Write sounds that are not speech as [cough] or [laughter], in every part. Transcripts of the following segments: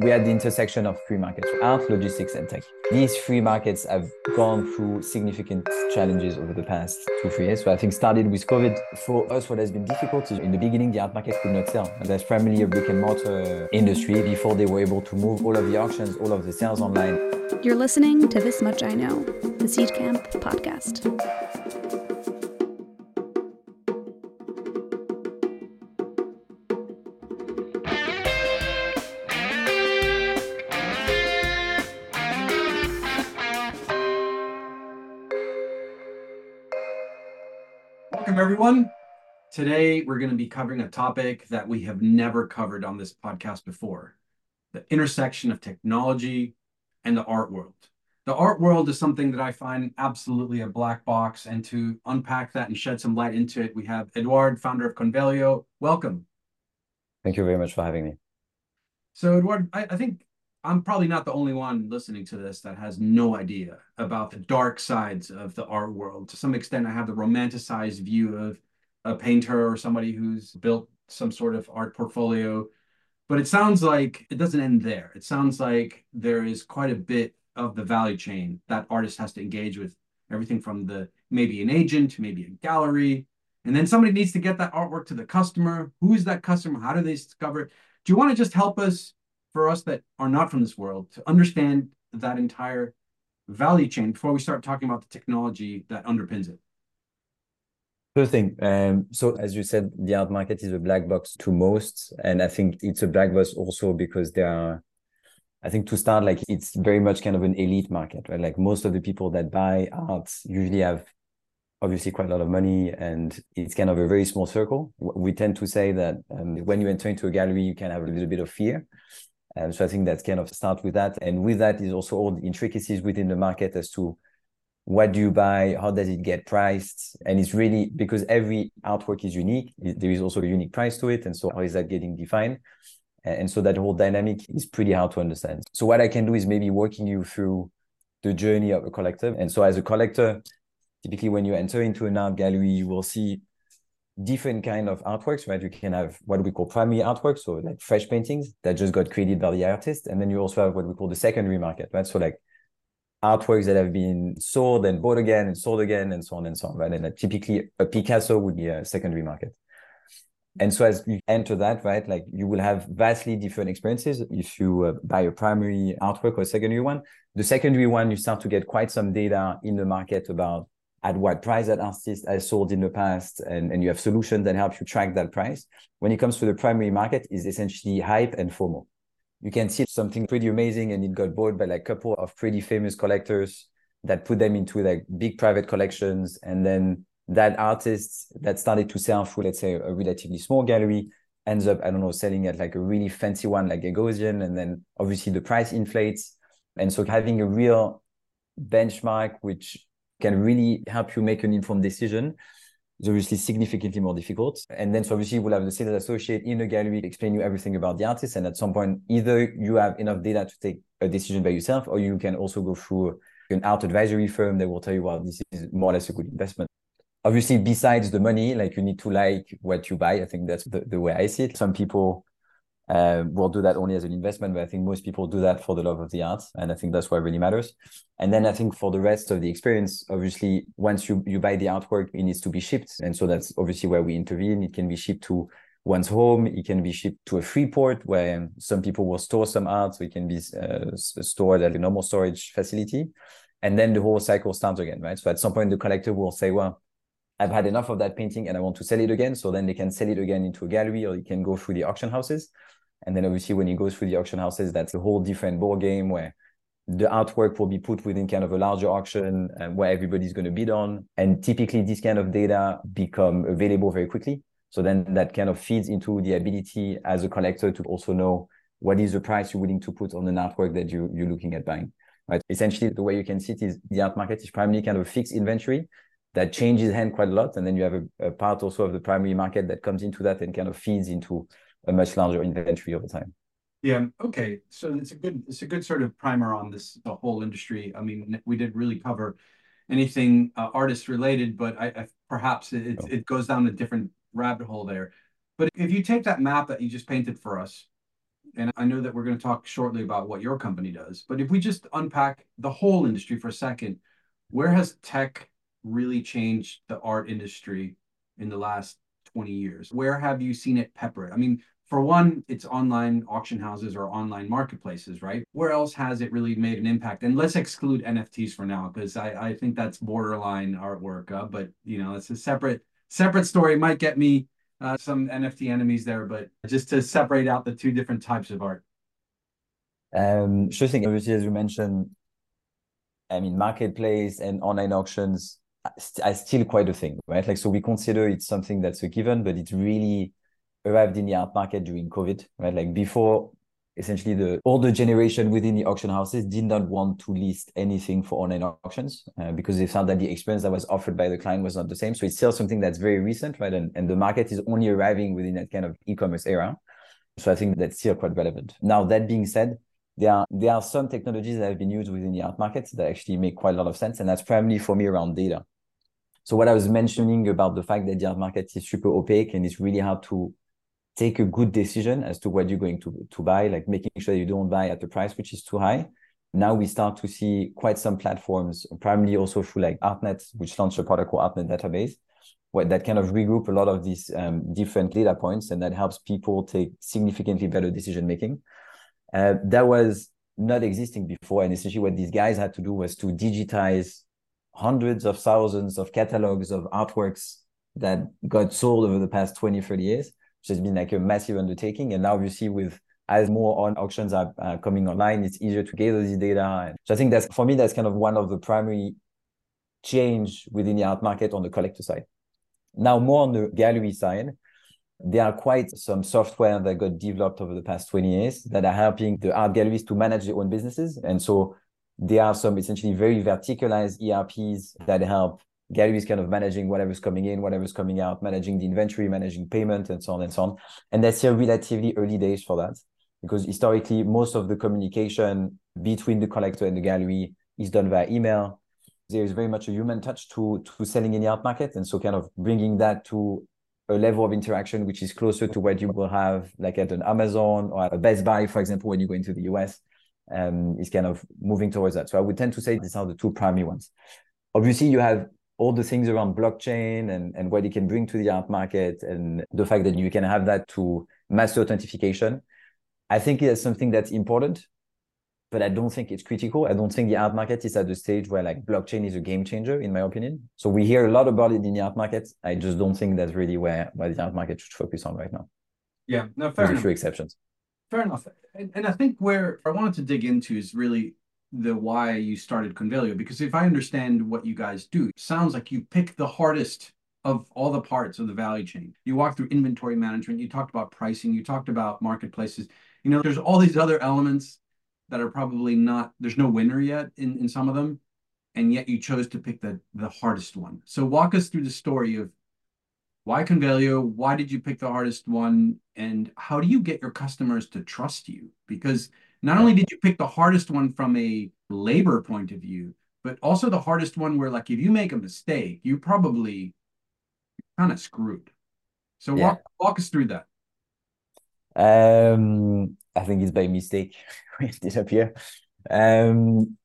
we are at the intersection of three markets art, logistics, and tech. These three markets have gone through significant challenges over the past two, three years. So I think started with COVID. For us, what has been difficult is in the beginning, the art market could not sell. There's primarily a brick and mortar industry before they were able to move all of the auctions, all of the sales online. You're listening to This Much I Know, the Seedcamp podcast. Everyone. Today, we're going to be covering a topic that we have never covered on this podcast before the intersection of technology and the art world. The art world is something that I find absolutely a black box, and to unpack that and shed some light into it, we have Edouard, founder of Convelio. Welcome. Thank you very much for having me. So, Edouard, I, I think I'm probably not the only one listening to this that has no idea about the dark sides of the art world. To some extent, I have the romanticized view of a painter or somebody who's built some sort of art portfolio. But it sounds like it doesn't end there. It sounds like there is quite a bit of the value chain that artist has to engage with everything from the maybe an agent, maybe a gallery. And then somebody needs to get that artwork to the customer. Who's that customer? How do they discover it? Do you want to just help us for us that are not from this world to understand that entire value chain before we start talking about the technology that underpins it? First thing, um, so as you said, the art market is a black box to most, and I think it's a black box also because there are, I think to start, like it's very much kind of an elite market, right? Like most of the people that buy art usually have obviously quite a lot of money, and it's kind of a very small circle. We tend to say that um, when you enter into a gallery, you can have a little bit of fear um, so I think that's kind of start with that. And with that is also all the intricacies within the market as to what do you buy, how does it get priced? And it's really because every artwork is unique, there is also a unique price to it. And so how is that getting defined? And so that whole dynamic is pretty hard to understand. So what I can do is maybe working you through the journey of a collector. And so as a collector, typically when you enter into an art gallery, you will see different kind of artworks, right? You can have what we call primary artworks, so like fresh paintings that just got created by the artist, and then you also have what we call the secondary market, right? So like artworks that have been sold and bought again and sold again and so on and so on, right? And typically a Picasso would be a secondary market. And so as you enter that, right, like you will have vastly different experiences if you uh, buy a primary artwork or a secondary one. The secondary one, you start to get quite some data in the market about at what price that artist has sold in the past and, and you have solutions that help you track that price. When it comes to the primary market is essentially hype and fomo. You can see something pretty amazing and it got bought by like a couple of pretty famous collectors that put them into like big private collections. And then that artist that started to sell through let's say a relatively small gallery ends up i don't know selling at like a really fancy one like Gagosian and then obviously the price inflates. And so having a real benchmark which can really help you make an informed decision is obviously significantly more difficult. And then so obviously we'll have the sales associate in the gallery explain you everything about the artist. And at some point, either you have enough data to take a decision by yourself, or you can also go through an art advisory firm that will tell you, well, this is more or less a good investment. Obviously, besides the money, like you need to like what you buy. I think that's the, the way I see it. Some people uh, we'll do that only as an investment, but I think most people do that for the love of the art, and I think that's what really matters. And then I think for the rest of the experience, obviously, once you you buy the artwork, it needs to be shipped, and so that's obviously where we intervene. It can be shipped to one's home. It can be shipped to a free port where some people will store some art, so it can be uh, stored at a normal storage facility, and then the whole cycle starts again, right? So at some point, the collector will say, well. I've had enough of that painting and I want to sell it again. So then they can sell it again into a gallery or you can go through the auction houses. And then obviously when you go through the auction houses, that's a whole different ball game where the artwork will be put within kind of a larger auction and where everybody's going to bid on. And typically this kind of data become available very quickly. So then that kind of feeds into the ability as a collector to also know what is the price you're willing to put on an artwork that you, you're looking at buying. Right. Essentially, the way you can see it is the art market is primarily kind of a fixed inventory that changes hand quite a lot. And then you have a, a part also of the primary market that comes into that and kind of feeds into a much larger inventory over time. Yeah. Okay. So it's a good it's a good sort of primer on this the whole industry. I mean, we did really cover anything uh, artist related, but I, I perhaps it, oh. it goes down a different rabbit hole there. But if you take that map that you just painted for us, and I know that we're going to talk shortly about what your company does, but if we just unpack the whole industry for a second, where has tech really changed the art industry in the last 20 years? Where have you seen it pepper? I mean, for one, it's online auction houses or online marketplaces, right? Where else has it really made an impact? And let's exclude NFTs for now, because I, I think that's borderline artwork. Uh, but you know, it's a separate separate story. Might get me uh, some NFT enemies there, but just to separate out the two different types of art. Um, sure thing. Obviously, as you mentioned, I mean, marketplace and online auctions are still quite a thing, right? Like, so we consider it something that's a given, but it's really arrived in the art market during COVID, right? Like before, essentially the older generation within the auction houses did not want to list anything for online auctions uh, because they found that the experience that was offered by the client was not the same. So it's still something that's very recent, right? And, and the market is only arriving within that kind of e-commerce era. So I think that's still quite relevant. Now, that being said, there are there are some technologies that have been used within the art market that actually make quite a lot of sense. And that's primarily for me around data. So what I was mentioning about the fact that the art market is super opaque and it's really hard to take a good decision as to what you're going to, to buy, like making sure you don't buy at the price which is too high. Now we start to see quite some platforms, primarily also through like ArtNet, which launched a product called ArtNet Database, where that kind of regroup a lot of these um, different data points, and that helps people take significantly better decision making. Uh, that was not existing before, and essentially what these guys had to do was to digitize hundreds of thousands of catalogs of artworks that got sold over the past 20, 30 years which has been like a massive undertaking. And now see with as more on auctions are uh, coming online, it's easier to gather this data. And so I think that's for me, that's kind of one of the primary change within the art market on the collector side. Now, more on the gallery side, there are quite some software that got developed over the past 20 years that are helping the art galleries to manage their own businesses. And so there are some essentially very verticalized ERPs that help galleries kind of managing whatever's coming in, whatever's coming out, managing the inventory, managing payment, and so on and so on. And that's still relatively early days for that because historically most of the communication between the collector and the gallery is done via email. There is very much a human touch to to selling in the art market, and so kind of bringing that to a level of interaction which is closer to what you will have like at an Amazon or a Best Buy, for example, when you go into the US, um, is kind of moving towards that. So I would tend to say these are the two primary ones. Obviously, you have all the things around blockchain and, and what it can bring to the art market and the fact that you can have that to master authentication. I think it's something that's important, but I don't think it's critical. I don't think the art market is at the stage where like blockchain is a game changer, in my opinion. So we hear a lot about it in the art market. I just don't think that's really where, where the art market should focus on right now. Yeah, no, fair There's enough. a few exceptions. Fair enough. And, and I think where I wanted to dig into is really the why you started Convelio because if I understand what you guys do, it sounds like you pick the hardest of all the parts of the value chain. You walk through inventory management, you talked about pricing, you talked about marketplaces. You know, there's all these other elements that are probably not there's no winner yet in, in some of them, and yet you chose to pick the the hardest one. So walk us through the story of why Convelio, why did you pick the hardest one, and how do you get your customers to trust you? Because not only did you pick the hardest one from a labor point of view, but also the hardest one where like if you make a mistake, you probably kind of screwed. So yeah. walk walk us through that. Um, I think it's by mistake [laughs] we ended up here. Um,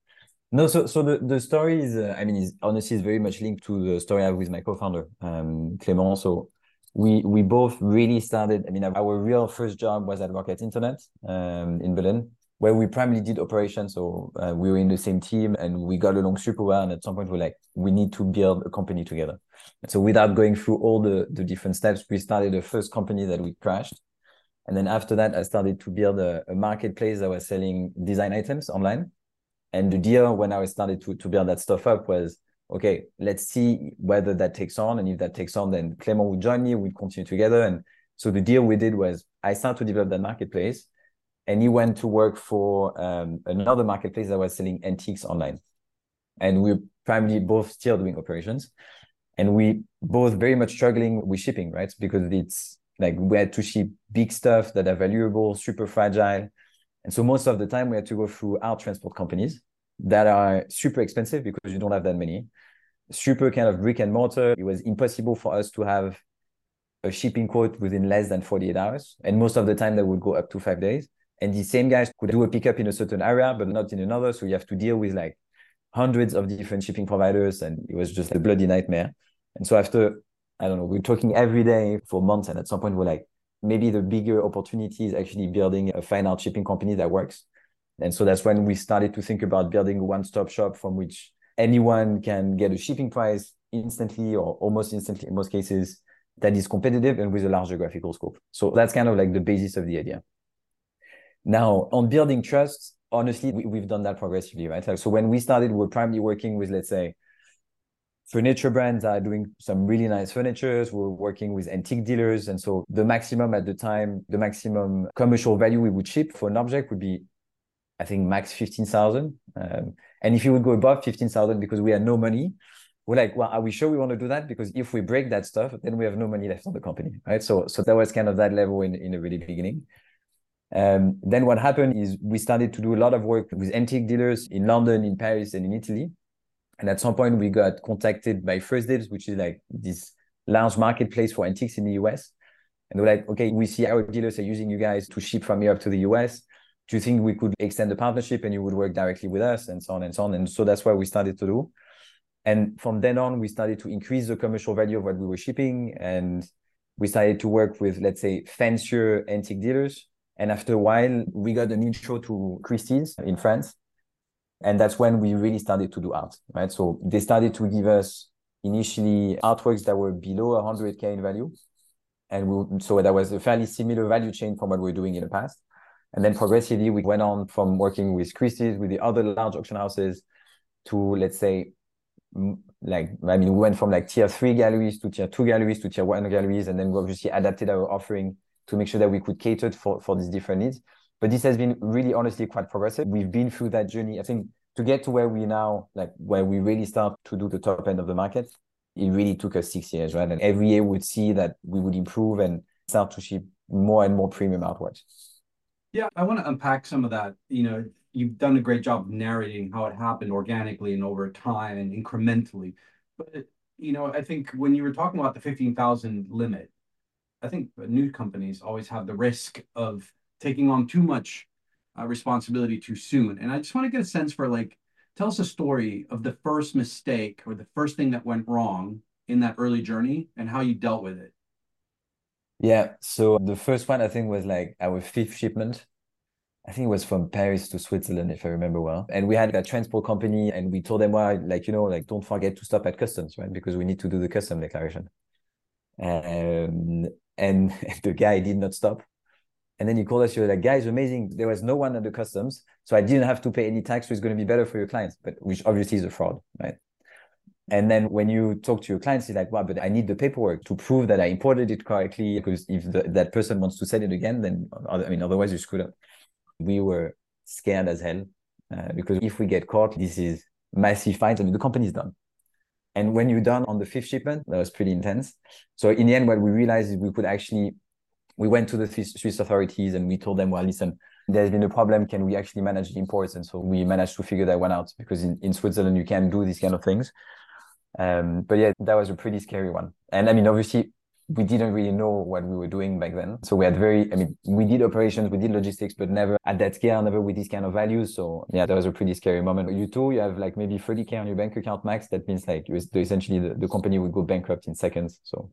no, so so the the story is, uh, I mean, is honestly is very much linked to the story I have with my co-founder, um, Clément. So we we both really started. I mean, our real first job was at Rocket Internet um, in Berlin, where we primarily did operations. So uh, we were in the same team and we got along super well. And at some point, we're like, we need to build a company together. And so without going through all the, the different steps, we started the first company that we crashed. And then after that, I started to build a, a marketplace that was selling design items online. And the deal when I started to, to build that stuff up was, okay, let's see whether that takes on. And if that takes on, then Clément would join me, we'd continue together. And so the deal we did was I started to develop that marketplace and he went to work for um, another marketplace that was selling antiques online. And we are primarily both still doing operations. And we both very much struggling with shipping, right? Because it's like we had to ship big stuff that are valuable, super fragile. And so most of the time we had to go through our transport companies that are super expensive because you don't have that many. Super kind of brick and mortar. It was impossible for us to have a shipping quote within less than 48 hours. And most of the time that would go up to five days. And the same guys could do a pickup in a certain area, but not in another. So you have to deal with like hundreds of different shipping providers. And it was just a bloody nightmare. And so after, I don't know, we're talking every day for months. And at some point, we're like, maybe the bigger opportunity is actually building a fine art shipping company that works. And so that's when we started to think about building a one-stop shop from which anyone can get a shipping price instantly or almost instantly in most cases that is competitive and with a large geographical scope. So that's kind of like the basis of the idea. Now, on building trust, honestly, we, have done that progressively, right? Like, so when we started, we are primarily working with, let's say, furniture brands are doing some really nice furnitures. We we're working with antique dealers. And so the maximum at the time, the maximum commercial value we would ship for an object would be, I think, max 15,000. Um, and if you would go above 15,000 because we had no money, we're like, well, are we sure we want to do that? Because if we break that stuff, then we have no money left on the company, right? So, so that was kind of that level in, in the really beginning. Um, then what happened is we started to do a lot of work with antique dealers in London, in Paris, and in Italy. And at some point, we got contacted by 1stDibs, which is like this large marketplace for antiques in the US. And we're like, okay, we see our dealers are using you guys to ship from Europe to the US. Do you think we could extend the partnership and you would work directly with us and so on and so on? And so that's what we started to do. And from then on, we started to increase the commercial value of what we were shipping. And we started to work with, let's say, fancier antique dealers and after a while, we got an intro to Christie's in France. And that's when we really started to do art, right? So they started to give us initially artworks that were below 100K in value. And we, so that was a fairly similar value chain from what we were doing in the past. And then progressively, we went on from working with Christie's, with the other large auction houses, to let's say, like, I mean, we went from like tier three galleries to tier two galleries to tier one galleries. And then we obviously adapted our offering to make sure that we could cater for, for these different needs. But this has been really honestly quite progressive. We've been through that journey. I think to get to where we now, like where we really start to do the top end of the market, it really took us six years, right? And every year we'd see that we would improve and start to ship more and more premium artworks. Yeah, I want to unpack some of that. You know, you've done a great job narrating how it happened organically and over time and incrementally. But you know, I think when you were talking about the 15,000 limit, I think new companies always have the risk of taking on too much uh, responsibility too soon. And I just want to get a sense for like, tell us a story of the first mistake or the first thing that went wrong in that early journey and how you dealt with it. Yeah. So the first one I think was like our fifth shipment. I think it was from Paris to Switzerland, if I remember well. And we had a transport company and we told them, well, like, you know, like, don't forget to stop at customs, right? Because we need to do the custom declaration. Um, and [laughs] the guy did not stop. And then you called us, was like, guys, amazing. There was no one at the customs. So I didn't have to pay any tax. So it's going to be better for your clients, but which obviously is a fraud, right? And then when you talk to your clients, he's like, wow, but I need the paperwork to prove that I imported it correctly. Because if the, that person wants to sell it again, then I mean, otherwise you screwed up. We were scared as hell uh, because if we get caught, this is massive fines. I mean, the company's done. And when you're done on the fifth shipment, that was pretty intense. So in the end, what we realized is we could actually, we went to the Swiss authorities and we told them, well, listen, there's been a problem. Can we actually manage the imports? And so we managed to figure that one out because in, in Switzerland, you can do these kind of things. Um, but yeah, that was a pretty scary one. And I mean, obviously, we didn't really know what we were doing back then. So we had very, I mean, we did operations, we did logistics, but never at that scale, never with these kind of values. So yeah, that was a pretty scary moment. You too, you have like maybe 30K on your bank account max. That means like essentially the, the company would go bankrupt in seconds. So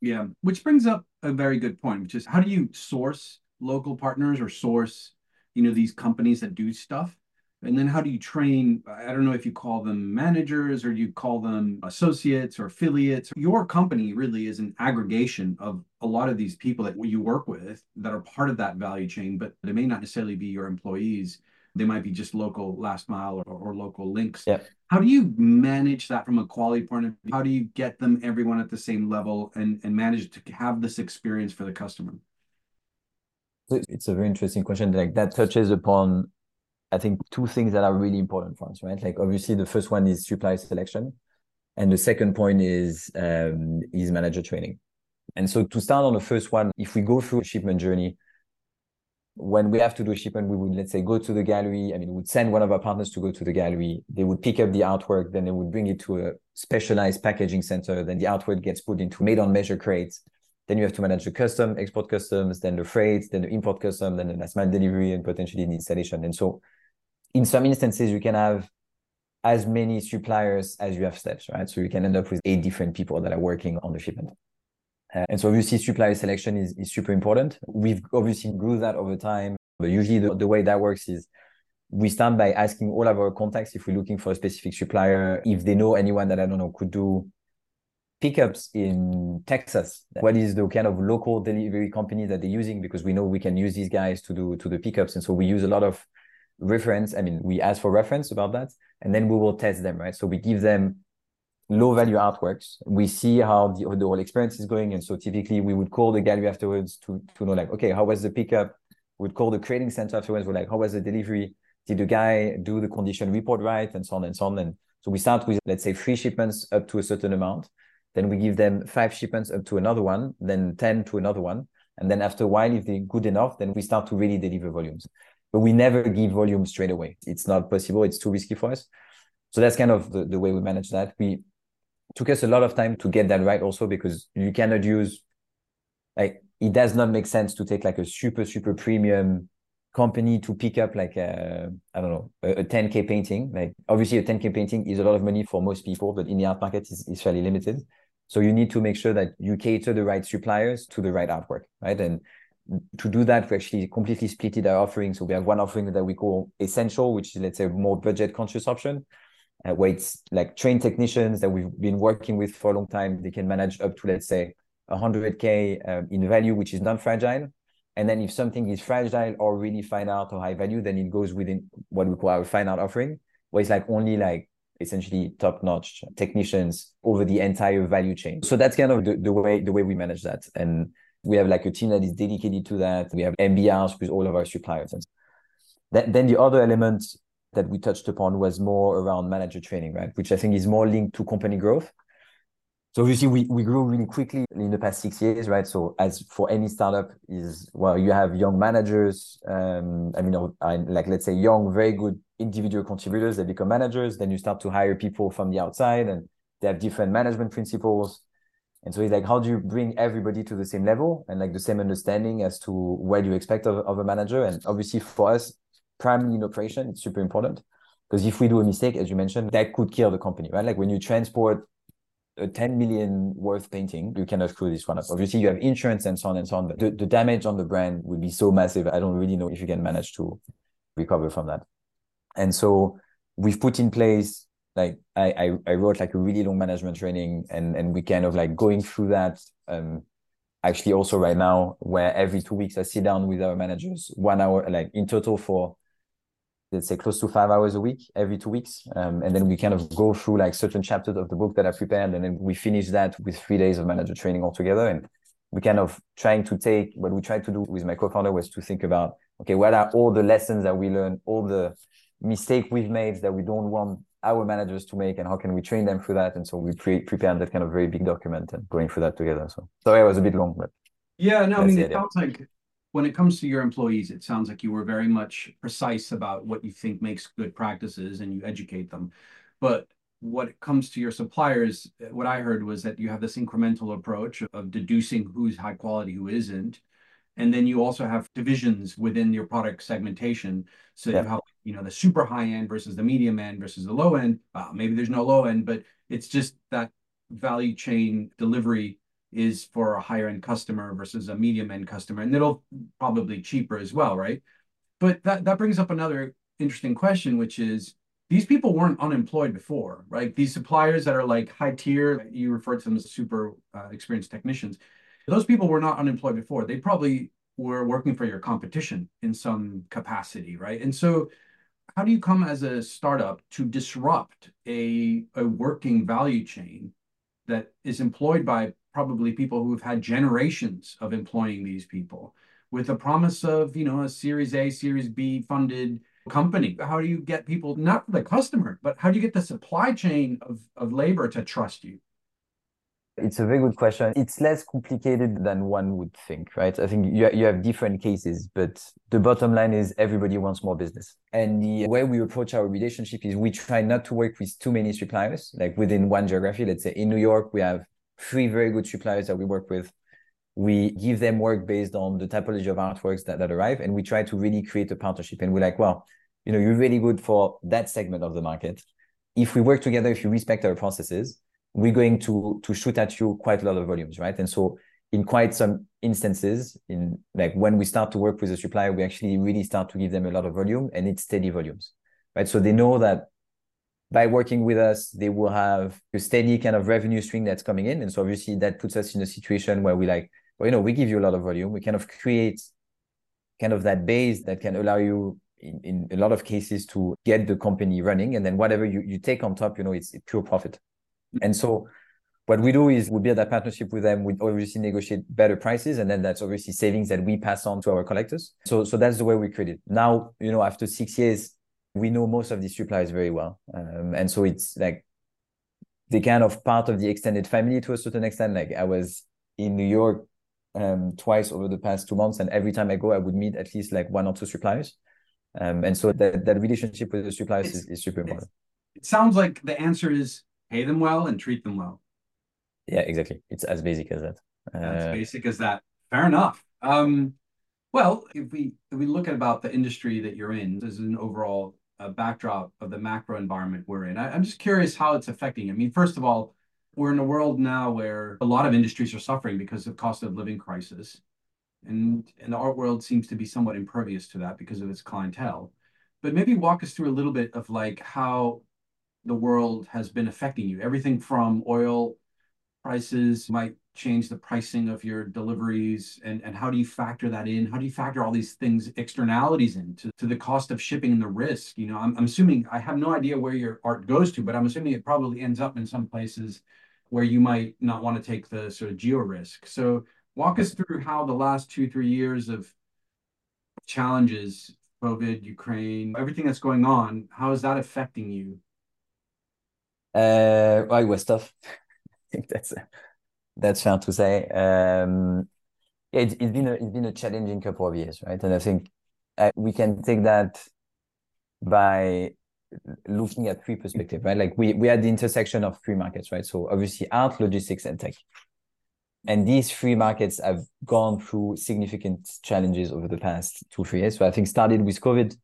yeah, which brings up a very good point, which is how do you source local partners or source, you know, these companies that do stuff? And then how do you train? I don't know if you call them managers or you call them associates or affiliates. Your company really is an aggregation of a lot of these people that you work with that are part of that value chain, but they may not necessarily be your employees. They might be just local last mile or, or local links. Yeah. How do you manage that from a quality point of view? How do you get them everyone at the same level and, and manage to have this experience for the customer? It's a very interesting question. Like that touches upon I think two things that are really important for us, right? Like obviously the first one is supply selection, and the second point is um, is manager training. And so to start on the first one, if we go through a shipment journey, when we have to do shipment, we would let's say go to the gallery. I mean, we would send one of our partners to go to the gallery. They would pick up the artwork, then they would bring it to a specialized packaging center. Then the artwork gets put into made on measure crates. then you have to manage the custom, export customs, then the freight, then the import custom, then the last mile delivery, and potentially the installation. And so, in some instances, you can have as many suppliers as you have steps, right? So you can end up with eight different people that are working on the shipment. Uh, and so obviously supplier selection is, is super important. We've obviously grew that over time, but usually the, the way that works is we start by asking all of our contacts if we're looking for a specific supplier, if they know anyone that I don't know could do pickups in Texas. What is the kind of local delivery company that they're using? Because we know we can use these guys to do to the pickups. And so we use a lot of reference. I mean, we ask for reference about that, and then we will test them, right? So we give them low value artworks. We see how the, the whole experience is going. And so typically we would call the gallery afterwards to, to know like, okay, how was the pickup? We'd call the creating center afterwards. We're like, how was the delivery? Did the guy do the condition report right? And so on and so on. And so we start with, let's say, three shipments up to a certain amount. Then we give them five shipments up to another one, then 10 to another one. And then after a while, if they're good enough, then we start to really deliver volumes. But we never give volume straight away. It's not possible. It's too risky for us. So that's kind of the, the way we manage that. We took us a lot of time to get that right also because you cannot use like it does not make sense to take like a super super premium company to pick up like I don't know a, a 10k painting. Like obviously a 10k painting is a lot of money for most people, but in the art market is is fairly limited. So you need to make sure that you cater the right suppliers to the right artwork, right? And to do that, we actually completely split our offering. So we have one offering that we call essential, which is let's say more budget conscious option, uh, where it's like trained technicians that we've been working with for a long time. They can manage up to let's say 100k um, in value, which is non-fragile. And then if something is fragile or really fine art or high value, then it goes within what we call our fine art offering, where it's like only like essentially top-notch technicians over the entire value chain. So that's kind of the, the way the way we manage that. And we have like a team that is dedicated to that. We have MBRs with all of our suppliers. And then the other element that we touched upon was more around manager training, right? Which I think is more linked to company growth. So obviously we, we grew really quickly in the past six years, right? So as for any startup is, well, you have young managers, um, I mean, like let's say young, very good individual contributors that become managers. Then you start to hire people from the outside and they have different management principles. And so it's like, how do you bring everybody to the same level and like the same understanding as to what you expect of, of a manager? And obviously for us, primarily operation, it's super important because if we do a mistake, as you mentioned, that could kill the company, right? Like when you transport a 10 million worth painting, you cannot screw this one up. Obviously, you have insurance and so on and so on, but the, the damage on the brand would be so massive. I don't really know if you can manage to recover from that. And so we've put in place like I, I, I wrote like a really long management training and and we kind of like going through that um actually also right now where every two weeks I sit down with our managers one hour like in total for let's say close to five hours a week every two weeks. Um, and then we kind of go through like certain chapters of the book that i prepared and then we finish that with three days of manager training altogether. And we kind of trying to take what we tried to do with my co-founder was to think about okay what are all the lessons that we learned all the mistake we've made that we don't want our managers to make and how can we train them through that? And so we pre- prepared that kind of very big document and going through that together. So sorry i was a bit long but yeah no i mean it sounds like when it comes to your employees it sounds like you were very much precise about what you think makes good practices and you educate them but what it comes to your suppliers what i heard was that you have this incremental approach of deducing who's high quality who isn't and then you also have divisions within your product segmentation. So yeah. you have, you know, the super high end versus the medium end versus the low end. Uh, maybe there's no low end, but it's just that value chain delivery is for a higher end customer versus a medium end customer. And it'll probably cheaper as well, right? But that, that brings up another interesting question, which is these people weren't unemployed before, right? These suppliers that are like high tier, you refer to them as super uh, experienced technicians those people were not unemployed before. They probably were working for your competition in some capacity, right? And so how do you come as a startup to disrupt a, a working value chain that is employed by probably people who've had generations of employing these people with the promise of, you know, a series A, series B funded company? How do you get people, not the customer, but how do you get the supply chain of, of labor to trust you? It's a very good question. It's less complicated than one would think, right? I think you, you have different cases, but the bottom line is everybody wants more business. And the way we approach our relationship is we try not to work with too many suppliers, like within one geography. Let's say in New York, we have three very good suppliers that we work with. we give them work based on the typology of artworks that, that arrive and we try to really create a partnership. And we're like well you know you're really good for that segment of the market. If we work together if you respect our processes we're going to to shoot at you quite a lot of volumes right? And so in quite some instances in like when we start to work with a supplier we actually really start to give them a lot of volume and it's steady volumes right? So they know that by working with us, they will have a steady kind of revenue stream that's coming in. And so obviously that puts us in a situation where we like, well, you know, we give you a lot of volume. We kind of create kind of that base that can allow you in, in a lot of cases to get the company running. And then whatever you, you take on top, you know, it's pure profit. And so what we do is we build that partnership with them. We obviously negotiate better prices, and then that's obviously savings that we pass on to our collectors. So, so that's the way we create it. Now, you know, after six years, we know most of these suppliers very well. Um, and so it's like they kind of part of the extended family to a certain extent. Like I was in New York um, twice over the past two months, and every time I go, I would meet at least like one or two suppliers. Um, and so that, that relationship with the suppliers is, is, super important. It sounds like the answer is pay them well and treat them well. Yeah, exactly. It's as basic as that. Uh, as basic as that. Fair enough. Um, well, if we if we look at about the industry that you're in as an overall a backdrop of the macro environment we're in. I, am just curious how it's affecting. I mean, first of all, we're in a world now where a lot of industries are suffering because of cost of living crisis. And, and the art world seems to be somewhat impervious to that because of its clientele. But maybe walk us through a little bit of like how the world has been affecting you. Everything from oil prices might change the pricing of your deliveries? And, and how do you factor that in? How do you factor all these things externalities into to the cost of shipping and the risk? You know I'm, I'm assuming i have no idea where your art goes to but i'm assuming it probably ends up in some places where you might not want to take the sort of geo risk. So walk us through how the last two three years of challenges covid ukraine everything that's going on how is that affecting you? Uh it was tough. I [laughs] think that's that's fair to say. Um, it, has been a, it's been a challenging couple of years, right? And I think uh, we can take that by looking at three perspectives, right? Like we we had the intersection of three markets, right? So obviously art, logistics, and tech. And these three markets have gone through significant challenges over the past two, three years. So I think started with COVID,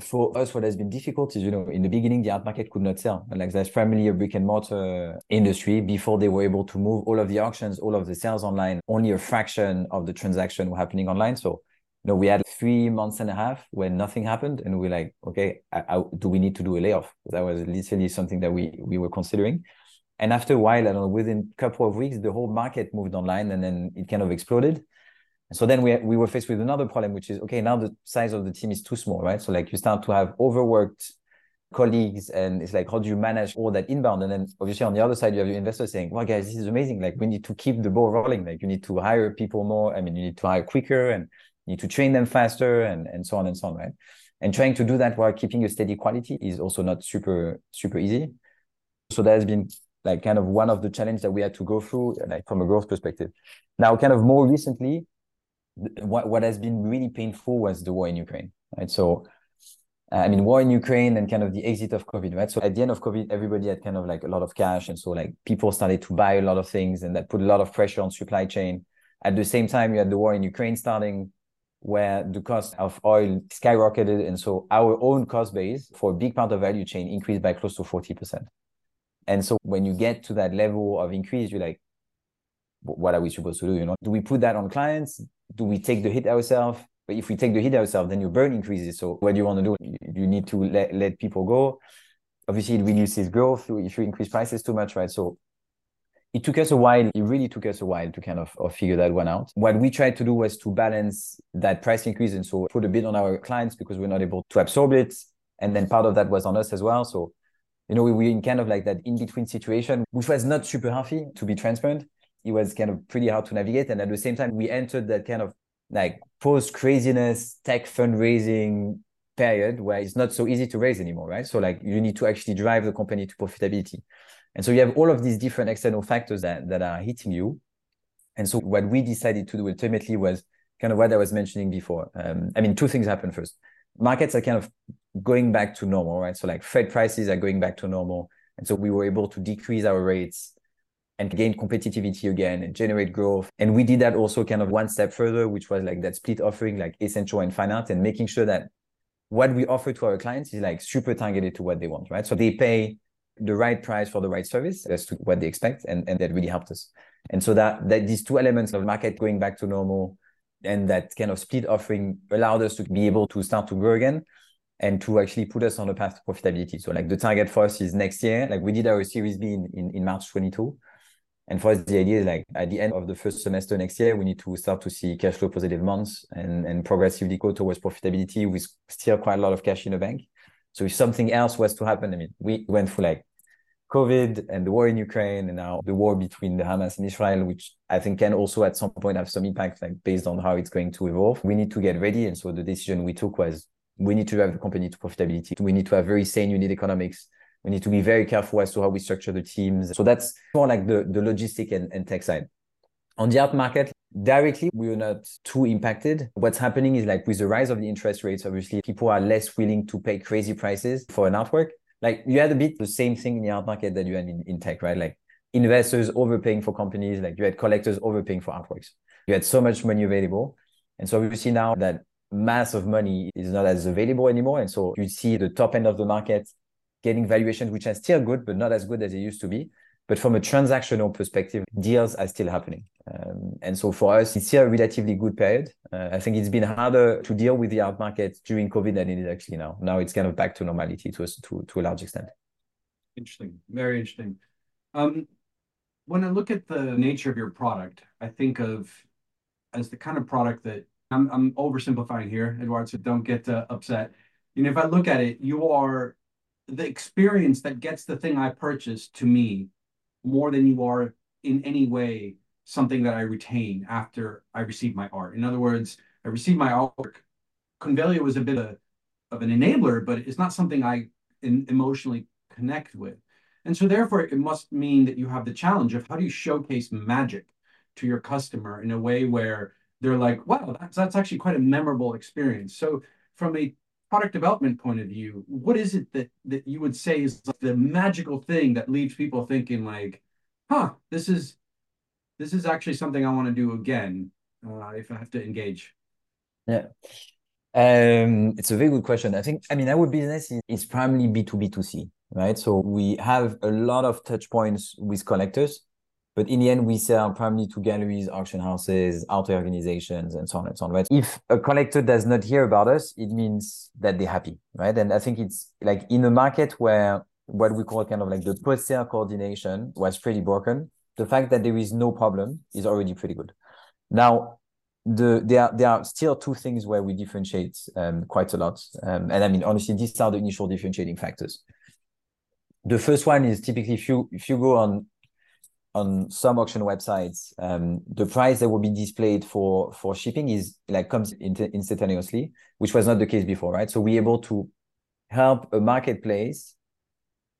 for us, what has been difficult is, you know, in the beginning, the art market could not sell. Like there's primarily a brick and mortar uh, industry before they were able to move all of the auctions, all of the sales online. Only a fraction of the transaction were happening online. So, you know, we had three months and a half when nothing happened, and we're like, okay, I, I, do we need to do a layoff? That was literally something that we we were considering. And after a while, I don't know, within a couple of weeks, the whole market moved online, and then it kind of exploded so then we we were faced with another problem, which is okay. Now the size of the team is too small, right? So like you start to have overworked colleagues, and it's like how do you manage all that inbound? And then obviously on the other side you have your investors saying, "Well, guys, this is amazing. Like we need to keep the ball rolling. Like you need to hire people more. I mean, you need to hire quicker, and you need to train them faster, and and so on and so on, right?" And trying to do that while keeping a steady quality is also not super super easy. So that has been like kind of one of the challenges that we had to go through, like from a growth perspective. Now, kind of more recently, what what has been really painful was the war in Ukraine, right? So, I mean, war in Ukraine and kind of the exit of COVID, right? So at the end of COVID, everybody had kind of like a lot of cash, and so like people started to buy a lot of things, and that put a lot of pressure on supply chain. At the same time, you had the war in Ukraine starting, where the cost of oil skyrocketed, and so our own cost base for a big part of value chain increased by close to forty percent. And so when you get to that level of increase, you're like, what are we supposed to do? You know, do we put that on clients? Do we take the hit ourselves? But if we take the hit ourselves, then your burn increases. So what do you want to do? You need to let, let people go. Obviously, it reduces growth if you increase prices too much, right? So it took us a while. It really took us a while to kind of, of figure that one out. What we tried to do was to balance that price increase and so put a bit on our clients because we're not able to absorb it. And then part of that was on us as well. So, you know, we were in kind of like that in between situation, which was not super healthy to be transparent it was kind of pretty hard to navigate. And at the same time, we entered that kind of like post craziness tech fundraising period where it's not so easy to raise anymore, right? So like you need to actually drive the company to profitability. And so you have all of these different external factors that, that are hitting you. And so what we decided to do ultimately was kind of what I was mentioning before. Um, I mean, two things happen first. Markets are kind of going back to normal, right? So like Fed prices are going back to normal. And so we were able to decrease our rates and gain competitivity again and generate growth. And we did that also kind of one step further, which was like that split offering, like essential and fine art, and making sure that what we offer to our clients is like super targeted to what they want, right? So they pay the right price for the right service as to what they expect, and, and that really helped us. And so that that these two elements of market going back to normal and that kind of split offering allowed us to be able to start to grow again and to actually put us on a path to profitability. So like the target for us is next year. Like we did our Series B in, in, in March 22. And for us, the idea is like at the end of the first semester next year, we need to start to see cash flow positive months and, and progressively go towards profitability with still quite a lot of cash in the bank. So if something else was to happen, I mean, we went through like COVID and the war in Ukraine and now the war between the Hamas and Israel, which I think can also at some point have some impact, like based on how it's going to evolve. We need to get ready. And so the decision we took was we need to drive the company to profitability. We need to have very sane unit economics. We need to be very careful as to how we structure the teams. So that's more like the, the logistic and, and tech side. On the art market, directly, we are not too impacted. What's happening is like with the rise of the interest rates, obviously, people are less willing to pay crazy prices for an artwork like you had a bit the same thing in the art market that you had in, in tech, right? Like investors overpaying for companies, like you had collectors overpaying for artworks. You had so much money available. And so we see now that mass of money is not as available anymore. And so you see the top end of the market getting valuations which are still good, but not as good as they used to be. But from a transactional perspective, deals are still happening. Um, and so for us, it's still a relatively good period. Uh, I think it's been harder to deal with the art market during COVID than it is actually now. Now it's kind of back to normality to a, to, to a large extent. Interesting. Very interesting. Um, when I look at the nature of your product, I think of as the kind of product that I'm, I'm oversimplifying here, Edouard, so don't get uh, upset. You know, if I look at it, you are the experience that gets the thing I purchased to me more than you are in any way something that I retain after I receive my art. In other words, I receive my artwork. Convelio was a bit of, of an enabler, but it's not something I in, emotionally connect with. And so therefore it must mean that you have the challenge of how do you showcase magic to your customer in a way where they're like, wow, that's, that's actually quite a memorable experience. So from a product development point of view, what is it that that you would say is like the magical thing that leaves people thinking like, huh, this is this is actually something I want to do again uh, if I have to engage? Yeah. Um, it's a very good question. I think, I mean, our business is, is primarily B2B2C, right? So we have a lot of touch points with collectors but in the end, we sell primarily to galleries, auction houses, art organizations, and so on and so on, right? If a collector does not hear about us, it means that they're happy, right? And I think it's like in a market where what we call kind of like the post-sale coordination was pretty broken, the fact that there is no problem is already pretty good. Now, the there are, there are still two things where we differentiate um, quite a lot. Um, and I mean, honestly, these are the initial differentiating factors. The first one is typically if you if you go on on some auction websites, um, the price that will be displayed for for shipping is like comes in, instantaneously, which was not the case before, right? So we're able to help a marketplace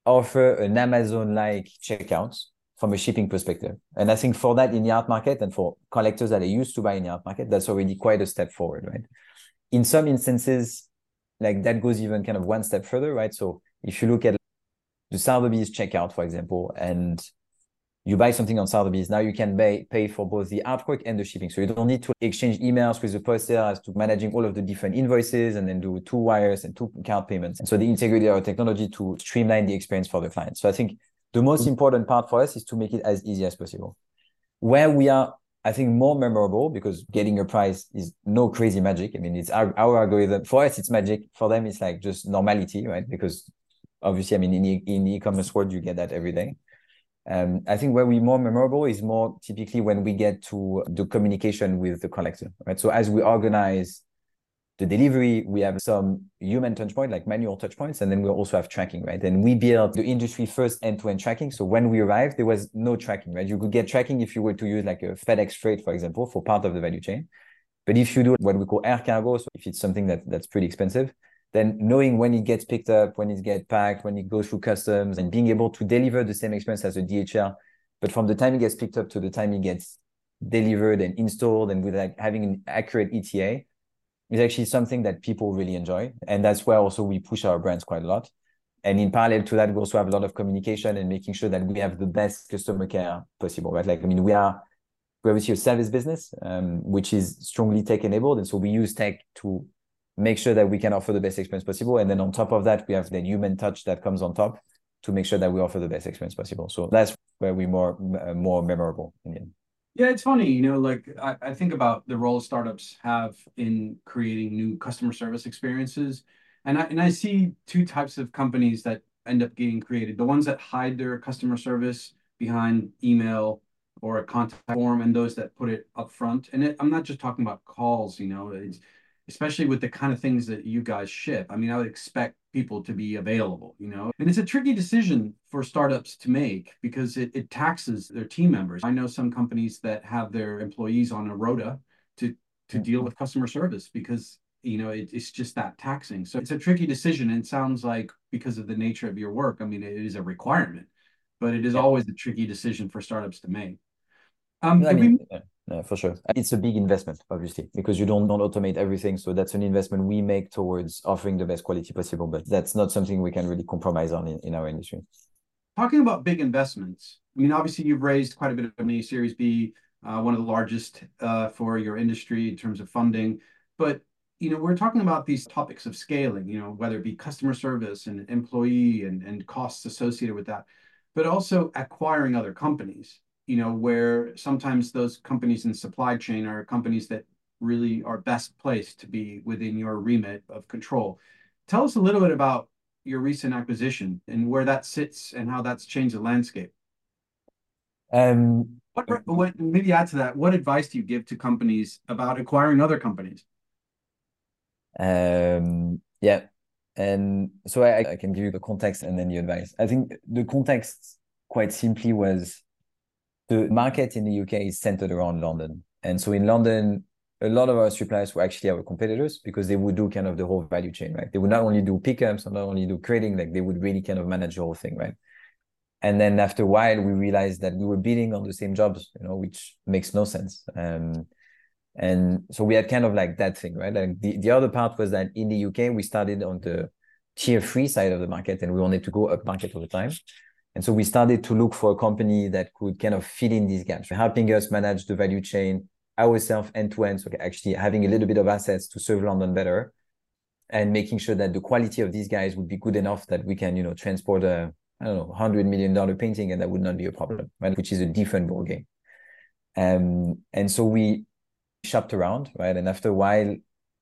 offer an Amazon-like checkout from a shipping perspective. And I think for that in the art market and for collectors that are used to buy in the art market, that's already quite a step forward, right? In some instances, like that goes even kind of one step further, right? So if you look at the Sotheby's checkout, for example, and you buy something on Sotheby's, now you can pay, pay for both the artwork and the shipping. So you don't need to exchange emails with the poster as to managing all of the different invoices and then do two wires and two card payments. And so they integrated our technology to streamline the experience for the client. So I think the most important part for us is to make it as easy as possible. Where we are, I think, more memorable because getting a price is no crazy magic. I mean, it's our, our algorithm. For us, it's magic. For them, it's like just normality, right? Because obviously, I mean, in, in the e-commerce world, you get that every day. Um, I think where we're more memorable is more typically when we get to the communication with the collector, right? So as we organize the delivery, we have some human touch point, like manual touch points, and then we also have tracking, right? And we built the industry first end-to-end tracking. So when we arrived, there was no tracking, right? You could get tracking if you were to use like a FedEx freight, for example, for part of the value chain. But if you do what we call air cargo, so if it's something that that's pretty expensive, then knowing when it gets picked up, when it gets packed, when it goes through customs, and being able to deliver the same experience as a DHL, but from the time it gets picked up to the time it gets delivered and installed, and with like having an accurate ETA, is actually something that people really enjoy, and that's where also we push our brands quite a lot. and in parallel to that, we also have a lot of communication and making sure that we have the best customer care possible, right? Like, I mean, we are we obviously a service business, um, which is strongly tech enabled, and so we use tech to make sure that we can offer the best experience possible. And then on top of that, we have the human touch that comes on top to make sure that we offer the best experience possible. So that's where we're more uh, more memorable in the end. Yeah, it's funny, you know, like I, I think about the role startups have in creating new customer service experiences. And I and I see two types of companies that end up getting created. The ones that hide their customer service behind email or a contact form and those that put it up front. And it, I'm not just talking about calls, you know, it's especially with the kind of things that you guys ship. I mean, I would expect people to be available, you know, and it's a tricky decision for startups to make because it, it taxes their team members. I know some companies that have their employees on a rota to to deal with customer service because you know it, it's just that taxing so it's a tricky decision and it sounds like because of the nature of your work i mean it is a requirement but it is yeah. always a tricky decision for startups to make um, I mean, we... yeah, for sure. It's a big investment, obviously, because you don't, don't automate everything. So that's an investment we make towards offering the best quality possible. But that's not something we can really compromise on in, in our industry. Talking about big investments, I mean, obviously you've raised quite a bit of money, Series B, uh, one of the largest uh, for your industry in terms of funding. But you know, we're talking about these topics of scaling, you know, whether it be customer service and employee and, and costs associated with that, but also acquiring other companies you know, where sometimes those companies in supply chain are companies that really are best placed to be within your remit of control. Tell us a little bit about your recent acquisition and where that sits and how that's changed the landscape. Um, what, what maybe add to that? What advice do you give to companies about acquiring other companies? Um, yeah, and so I, I can give you the context and then the advice. I think the context, quite simply, was the market in the UK is centered around London. And so in London, a lot of our suppliers were actually our competitors because they would do kind of the whole value chain, right? They would not only do pickups, and not only do crating, like they would really kind of manage the whole thing, right? And then after a while, we realized that we were bidding on the same jobs, you know, which makes no sense. Um, and so we had kind of like that thing, right? Like the, the other part was that in the UK, we started on the tier three side of the market and we wanted to go up market all the time. And so we started to look for a company that could kind of fill in these gaps, helping us manage the value chain ourselves end to end. So actually having a little bit of assets to serve London better and making sure that the quality of these guys would be good enough that we can, you know, transport a, I don't know, hundred million dollar painting and that would not be a problem, right? Which is a different ball game. Um, and so we shopped around, right? And after a while,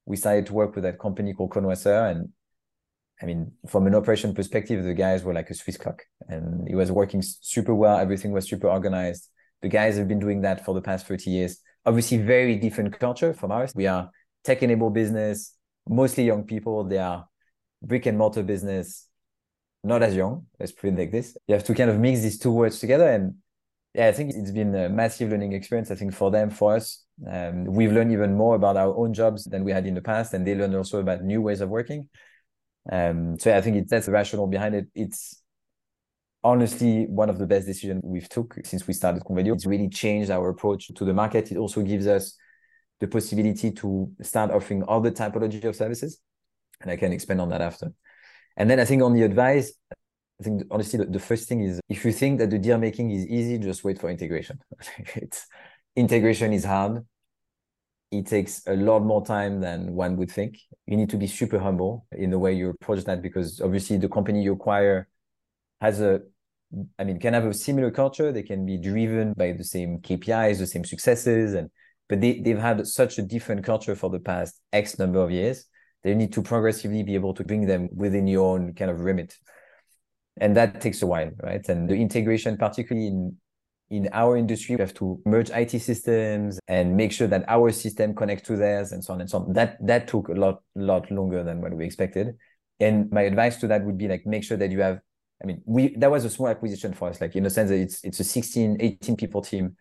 we started to work with that company called Connoisseur and I mean, from an operation perspective, the guys were like a Swiss clock and it was working super well. Everything was super organized. The guys have been doing that for the past 30 years. Obviously, very different culture from ours. We are tech enabled business, mostly young people. They are brick and mortar business, not as young. Let's put it like this. You have to kind of mix these two words together. And yeah, I think it's been a massive learning experience. I think for them, for us, um, we've learned even more about our own jobs than we had in the past. And they learned also about new ways of working. Um, so I think it's that's the rationale behind it. It's honestly one of the best decisions we've took since we started Convelio. It's really changed our approach to the market. It also gives us the possibility to start offering other typology of services. And I can expand on that after. And then I think on the advice, I think honestly the, the first thing is if you think that the deal making is easy, just wait for integration. [laughs] it's integration is hard it takes a lot more time than one would think. You need to be super humble in the way you approach that because obviously the company you acquire has a, I mean, can have a similar culture. They can be driven by the same KPIs, the same successes, and but they, they've had such a different culture for the past X number of years. They need to progressively be able to bring them within your own kind of remit. And that takes a while, right? And the integration, particularly in in our industry, we have to merge IT systems and make sure that our system connects to theirs and so on and so on. That that took a lot, lot longer than what we expected. And my advice to that would be like make sure that you have, I mean, we that was a small acquisition for us, like in the sense that it's it's a 16, 18 people team.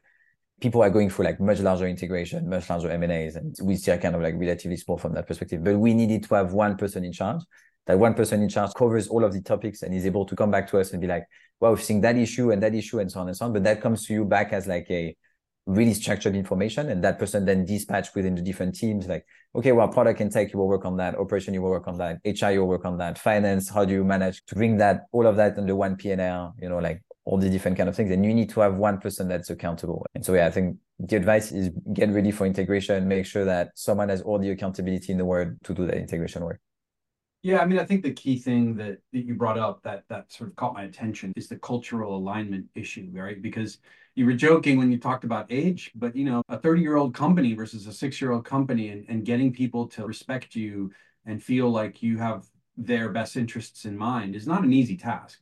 People are going for like much larger integration, much larger M&As, and we still kind of like relatively small from that perspective. But we needed to have one person in charge that one person in charge covers all of the topics and is able to come back to us and be like, well, we've seen that issue and that issue and so on and so on. But that comes to you back as like a really structured information and that person then dispatch within the different teams like okay well product and tech you will work on that. Operation you will work on that. Hr you will work on that. Finance how do you manage to bring that all of that under one pnl you know like all the different kind of things? And you need to have one person that's accountable. And so yeah i think the advice is get ready for integration. Make sure that someone has all the accountability in the world to do that integration work yeah, I mean, I think the key thing that, that you brought up that that sort of caught my attention is the cultural alignment issue, right? Because you were joking when you talked about age, but you know, a 30-year-old company versus a six-year-old company and, and getting people to respect you and feel like you have their best interests in mind is not an easy task.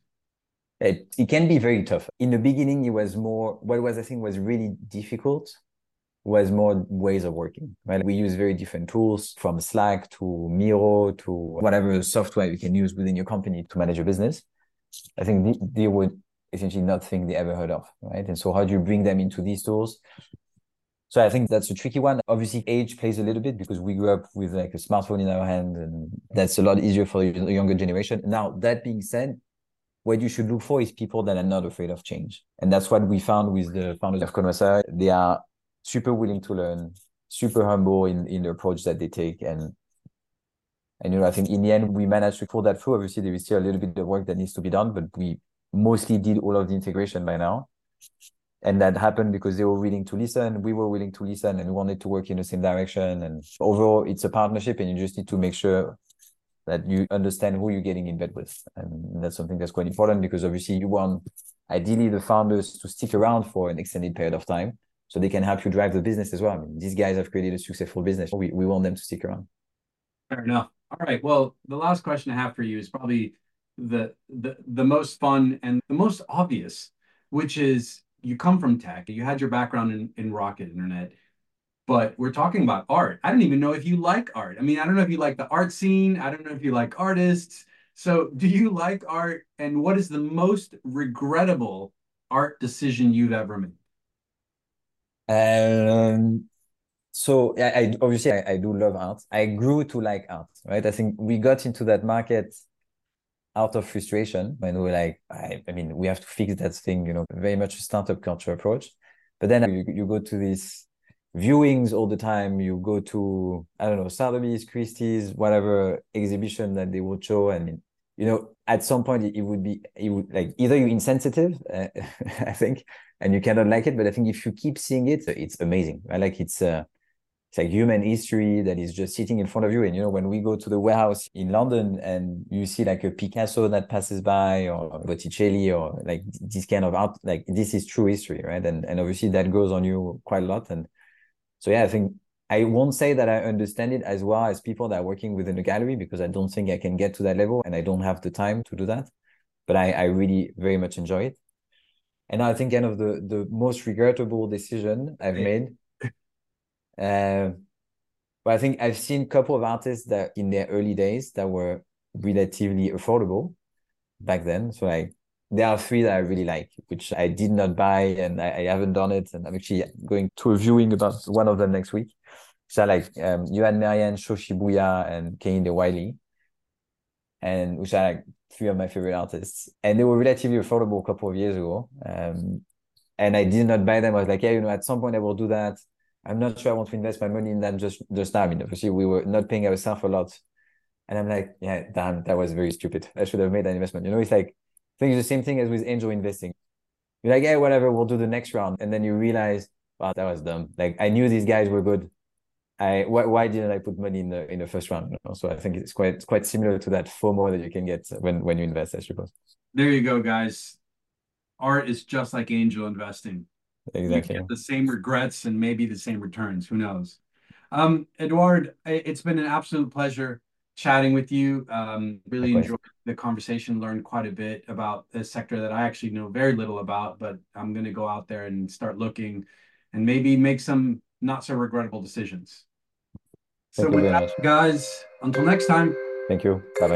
It, it can be very tough. In the beginning, it was more, what was I think was really difficult was more ways of working, right? We use very different tools from Slack to Miro to whatever software you can use within your company to manage your business. I think they, would essentially not think they ever heard of, right? And so how do you bring them into these tools? So I think that's a tricky one. Obviously, age plays a little bit because we grew up with like a smartphone in our hand, and that's a lot easier for the younger generation. Now, that being said, what you should look for is people that are not afraid of change. And that's what we found with the founders of Conversa. They are super willing to learn, super humble in, in the approach that they take. And, and, you know, I think in the end, we managed to pull that through. Obviously, there is still a little bit of work that needs to be done, but we mostly did all of the integration by now. And that happened because they were willing to listen. We were willing to listen and we wanted to work in the same direction. And overall, it's a partnership and you just need to make sure that you understand who you're getting in bed with. And that's something that's quite important because obviously you want ideally the founders to stick around for an extended period of time so they can help you drive the business as well. I mean, these guys have created a successful business. We, we want them to stick around. Fair enough. All right. Well, the last question I have for you is probably the the the most fun and the most obvious, which is you come from tech. You had your background in, in rocket internet, but we're talking about art. I don't even know if you like art. I mean, I don't know if you like the art scene. I don't know if you like artists. So, do you like art? And what is the most regrettable art decision you've ever made? Um, so yeah, I obviously I, I, do love art. I grew to like art, right? I think we got into that market out of frustration when we were like, I, I mean, we have to fix that thing, you know, very much a startup culture approach. But then you, you go to these viewings all the time. You go to, I don't know, Sotheby's, Christie's, whatever exhibition that they would show. I mean, you know, at some point it, it would be, it would like either you're insensitive, uh, [laughs] I think, and you cannot like it. But I think if you keep seeing it, it's amazing. Right? Like it's uh, it's like human history that is just sitting in front of you. And you know, when we go to the warehouse in London and you see like a Picasso that passes by or Botticelli or like this kind of art, like this is true history, right? And and obviously that goes on you quite a lot. And so yeah, I think I won't say that I understand it as well as people that are working within the gallery because I don't think I can get to that level and I don't have the time to do that. But I, I really very much enjoy it. And I think kind of the the most regrettable decision I've made. Uh, but I think I've seen a couple of artists that in their early days that were relatively affordable back then. So like there are three that I really like, which I did not buy and I, I haven't done it. And I'm actually going to a viewing about one of them next week. So like um, Johan Marian, Shoshibuya, and Kehinde Wiley. And which are like three of my favorite artists, and they were relatively affordable a couple of years ago. Um, and I did not buy them. I was like, yeah, you know, at some point I will do that. I'm not sure I want to invest my money in that just just now. I mean, obviously we were not paying ourselves a lot, and I'm like, yeah, damn, that was very stupid. I should have made that investment. You know, it's like it's the same thing as with angel investing. You're like, yeah, whatever, we'll do the next round, and then you realize, wow, that was dumb. Like I knew these guys were good. I why, why didn't I put money in the in the first round? You know? So I think it's quite it's quite similar to that FOMO that you can get when when you invest, I suppose. There you go, guys. Art is just like angel investing. Exactly. You get the same regrets and maybe the same returns. Who knows? Um, Edouard, it's been an absolute pleasure chatting with you. Um, really enjoyed the conversation, learned quite a bit about a sector that I actually know very little about, but I'm going to go out there and start looking and maybe make some not so regrettable decisions. Thank so with that, guys, until next time. Thank you. Bye bye.